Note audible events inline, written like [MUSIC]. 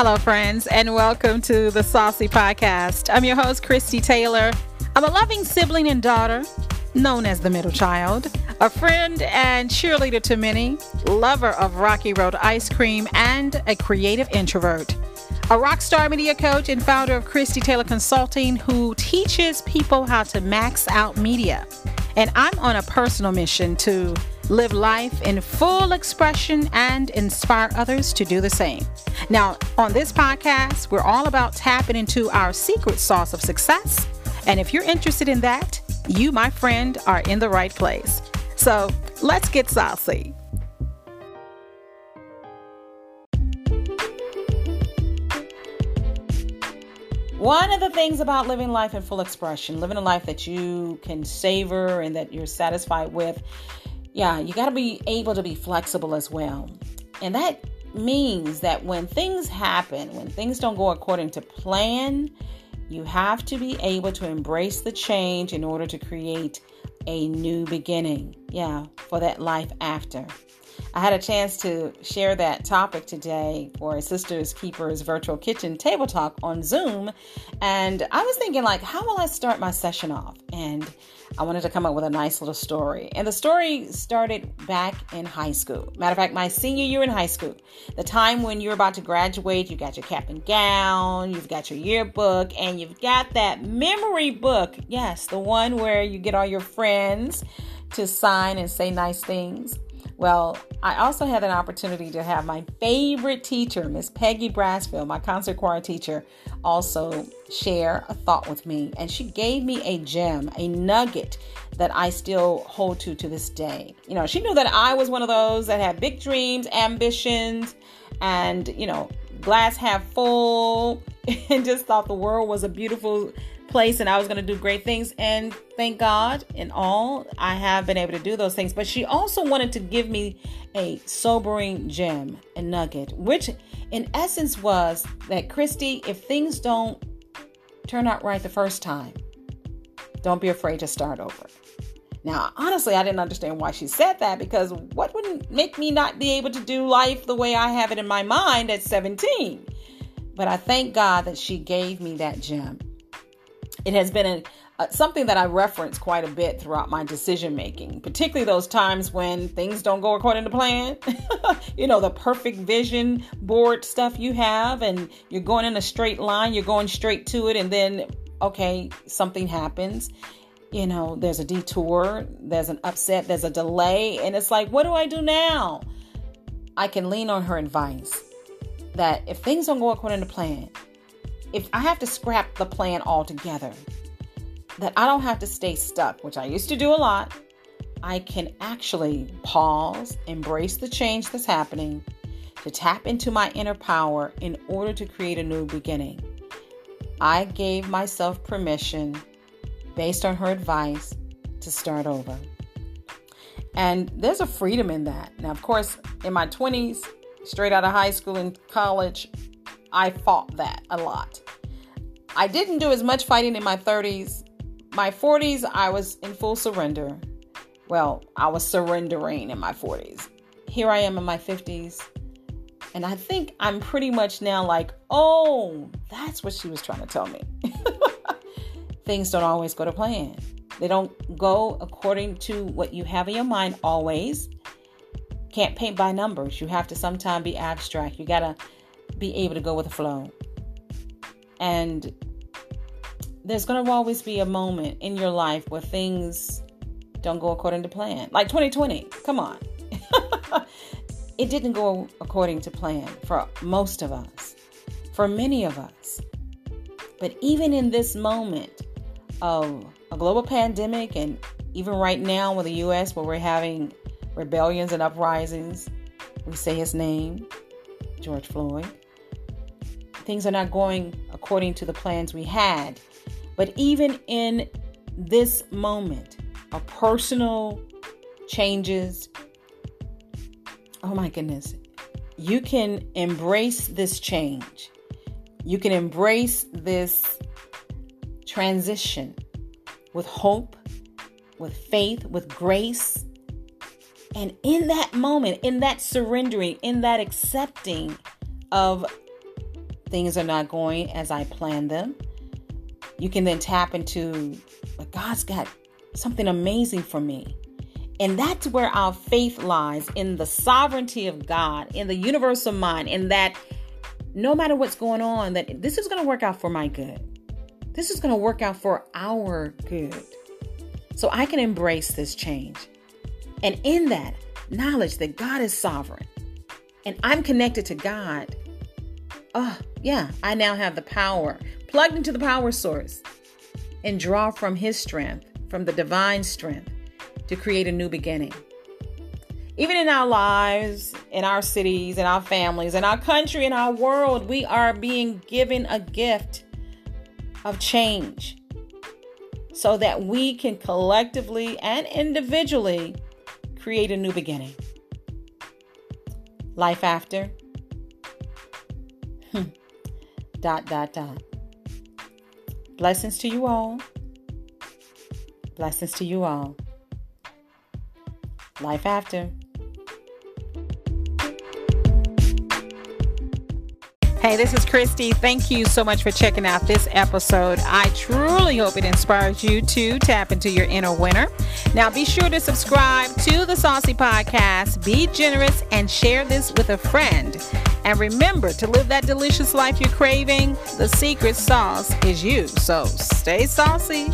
Hello, friends, and welcome to the Saucy Podcast. I'm your host, Christy Taylor. I'm a loving sibling and daughter, known as the middle child, a friend and cheerleader to many, lover of Rocky Road ice cream, and a creative introvert. A rock star media coach and founder of Christy Taylor Consulting, who teaches people how to max out media. And I'm on a personal mission to live life in full expression, and inspire others to do the same. Now, on this podcast, we're all about tapping into our secret sauce of success. And if you're interested in that, you, my friend, are in the right place. So let's get saucy. One of the things about living life in full expression, living a life that you can savor and that you're satisfied with, yeah, you got to be able to be flexible as well. And that means that when things happen, when things don't go according to plan, you have to be able to embrace the change in order to create a new beginning. Yeah, for that life after. I had a chance to share that topic today for Sisters Keepers Virtual Kitchen Table Talk on Zoom. And I was thinking, like, how will I start my session off? And I wanted to come up with a nice little story. And the story started back in high school. Matter of fact, my senior year in high school, the time when you're about to graduate, you got your cap and gown, you've got your yearbook, and you've got that memory book. Yes, the one where you get all your friends to sign and say nice things. Well, I also had an opportunity to have my favorite teacher, Miss Peggy Brasfield, my concert choir teacher, also share a thought with me. And she gave me a gem, a nugget that I still hold to to this day. You know, she knew that I was one of those that had big dreams, ambitions, and, you know, glass half full, [LAUGHS] and just thought the world was a beautiful place and I was going to do great things. And thank God, in all, I have been able to do those things. But she also wanted to give me a sobering gem and nugget, which in essence was that Christy, if things don't turn out right the first time, don't be afraid to start over. Now, honestly, I didn't understand why she said that because what would make me not be able to do life the way I have it in my mind at 17? But I thank God that she gave me that gem it has been a, something that I reference quite a bit throughout my decision making, particularly those times when things don't go according to plan. [LAUGHS] you know, the perfect vision board stuff you have, and you're going in a straight line, you're going straight to it, and then, okay, something happens. You know, there's a detour, there's an upset, there's a delay, and it's like, what do I do now? I can lean on her advice that if things don't go according to plan, if I have to scrap the plan altogether, that I don't have to stay stuck, which I used to do a lot, I can actually pause, embrace the change that's happening, to tap into my inner power in order to create a new beginning. I gave myself permission, based on her advice, to start over. And there's a freedom in that. Now, of course, in my 20s, straight out of high school and college, I fought that a lot. I didn't do as much fighting in my 30s. My 40s, I was in full surrender. Well, I was surrendering in my 40s. Here I am in my 50s. And I think I'm pretty much now like, oh, that's what she was trying to tell me. [LAUGHS] Things don't always go to plan. They don't go according to what you have in your mind always. Can't paint by numbers. You have to sometimes be abstract. You got to be able to go with the flow. And there's going to always be a moment in your life where things don't go according to plan. Like 2020, come on. [LAUGHS] it didn't go according to plan for most of us, for many of us. But even in this moment of a global pandemic, and even right now with the US, where we're having rebellions and uprisings, we say his name, George Floyd things are not going according to the plans we had. But even in this moment of personal changes, oh my goodness, you can embrace this change. You can embrace this transition with hope, with faith, with grace. And in that moment, in that surrendering, in that accepting of things are not going as I planned them. You can then tap into, God's got something amazing for me. And that's where our faith lies in the sovereignty of God, in the universal mind, in that no matter what's going on, that this is going to work out for my good. This is going to work out for our good. So I can embrace this change. And in that, knowledge that God is sovereign and I'm connected to God. Oh, yeah, I now have the power plugged into the power source and draw from His strength, from the divine strength, to create a new beginning. Even in our lives, in our cities, in our families, in our country, in our world, we are being given a gift of change so that we can collectively and individually create a new beginning. Life after. [LAUGHS] Dot, dot, dot. Blessings to you all. Blessings to you all. Life after. Hey, this is Christy. Thank you so much for checking out this episode. I truly hope it inspires you to tap into your inner winner. Now, be sure to subscribe to the Saucy Podcast, be generous, and share this with a friend. And remember to live that delicious life you're craving. The secret sauce is you. So stay saucy.